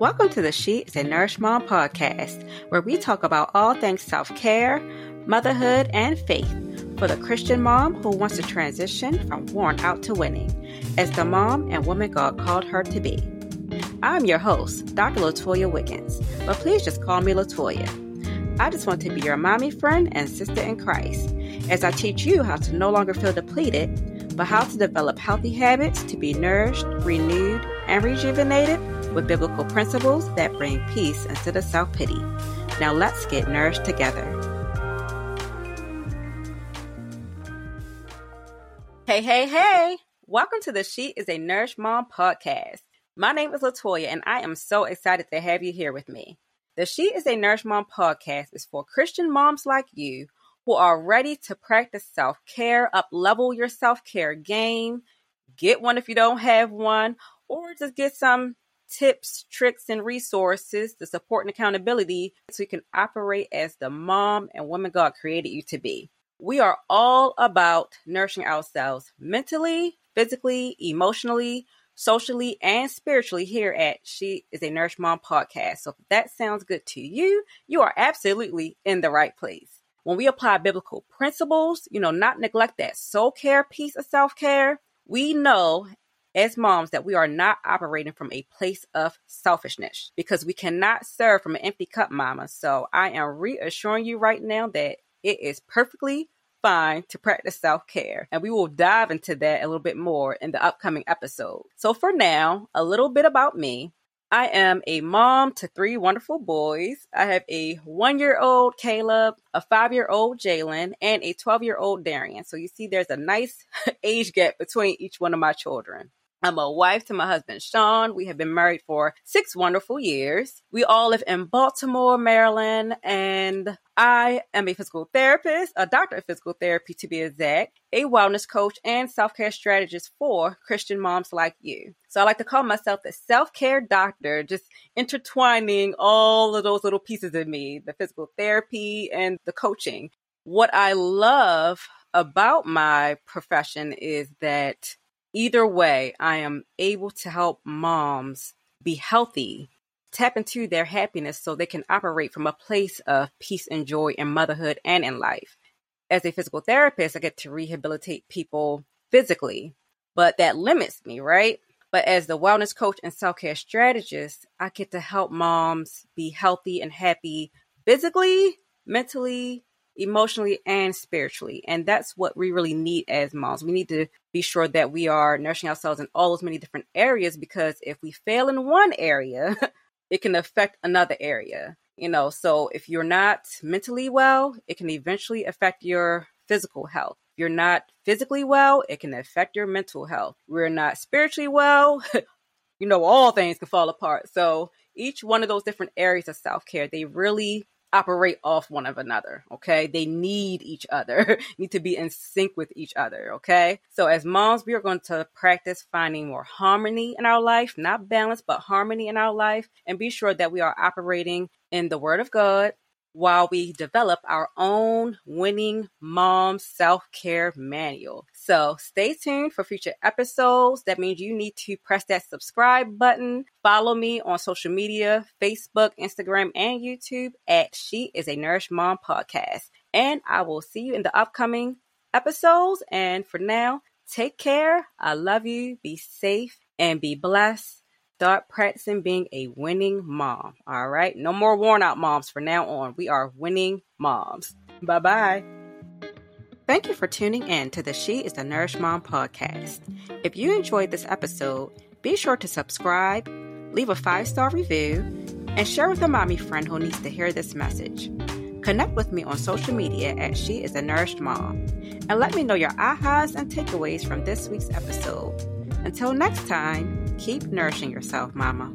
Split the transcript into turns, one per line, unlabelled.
Welcome to the She is a Nourished Mom podcast, where we talk about all things self care, motherhood, and faith for the Christian mom who wants to transition from worn out to winning as the mom and woman God called her to be. I'm your host, Dr. Latoya Wiggins, but please just call me Latoya. I just want to be your mommy friend and sister in Christ as I teach you how to no longer feel depleted, but how to develop healthy habits to be nourished, renewed, and rejuvenated with biblical principles that bring peace instead of self pity. Now let's get nourished together. Hey, hey, hey! Welcome to the She is a Nourished Mom podcast. My name is Latoya, and I am so excited to have you here with me. The She is a Nourished Mom podcast is for Christian moms like you who are ready to practice self care, up level your self care game, get one if you don't have one, or just get some tips, tricks, and resources, the support and accountability so you can operate as the mom and woman God created you to be. We are all about nourishing ourselves mentally, physically, emotionally, socially, and spiritually here at She is a Nourished Mom podcast. So if that sounds good to you, you are absolutely in the right place. When we apply biblical principles, you know, not neglect that soul care piece of self care, we know as moms that we are not operating from a place of selfishness because we cannot serve from an empty cup, mama. So I am reassuring you right now that it is perfectly fine to practice self care. And we will dive into that a little bit more in the upcoming episode. So for now, a little bit about me. I am a mom to three wonderful boys. I have a one year old Caleb, a five year old Jalen, and a 12 year old Darian. So you see, there's a nice age gap between each one of my children. I'm a wife to my husband, Sean. We have been married for six wonderful years. We all live in Baltimore, Maryland, and I am a physical therapist, a doctor of physical therapy to be exact, a wellness coach, and self care strategist for Christian moms like you. So I like to call myself the self care doctor, just intertwining all of those little pieces of me the physical therapy and the coaching. What I love about my profession is that either way, I am able to help moms be healthy, tap into their happiness so they can operate from a place of peace and joy in motherhood and in life. As a physical therapist, I get to rehabilitate people physically, but that limits me, right? But as the wellness coach and self care strategist, I get to help moms be healthy and happy physically, mentally, emotionally and spiritually. And that's what we really need as moms. We need to be sure that we are nourishing ourselves in all those many different areas because if we fail in one area, it can affect another area. You know, so if you're not mentally well, it can eventually affect your physical health. If you're not physically well, it can affect your mental health. We're not spiritually well, you know, all things can fall apart. So each one of those different areas of self care, they really operate off one of another. Okay. They need each other, need to be in sync with each other. Okay. So as moms, we are going to practice finding more harmony in our life, not balance, but harmony in our life and be sure that we are operating in the word of God, while we develop our own winning mom self care manual. So stay tuned for future episodes. That means you need to press that subscribe button. Follow me on social media Facebook, Instagram, and YouTube at She is a Nourished Mom podcast. And I will see you in the upcoming episodes. And for now, take care. I love you. Be safe and be blessed. Start practicing being a winning mom. All right. No more worn out moms from now on. We are winning moms. Bye bye. Thank you for tuning in to the She is the Nourished Mom podcast. If you enjoyed this episode, be sure to subscribe, leave a five star review, and share with a mommy friend who needs to hear this message. Connect with me on social media at She is a Nourished Mom and let me know your ahas and takeaways from this week's episode. Until next time, keep nourishing yourself, Mama.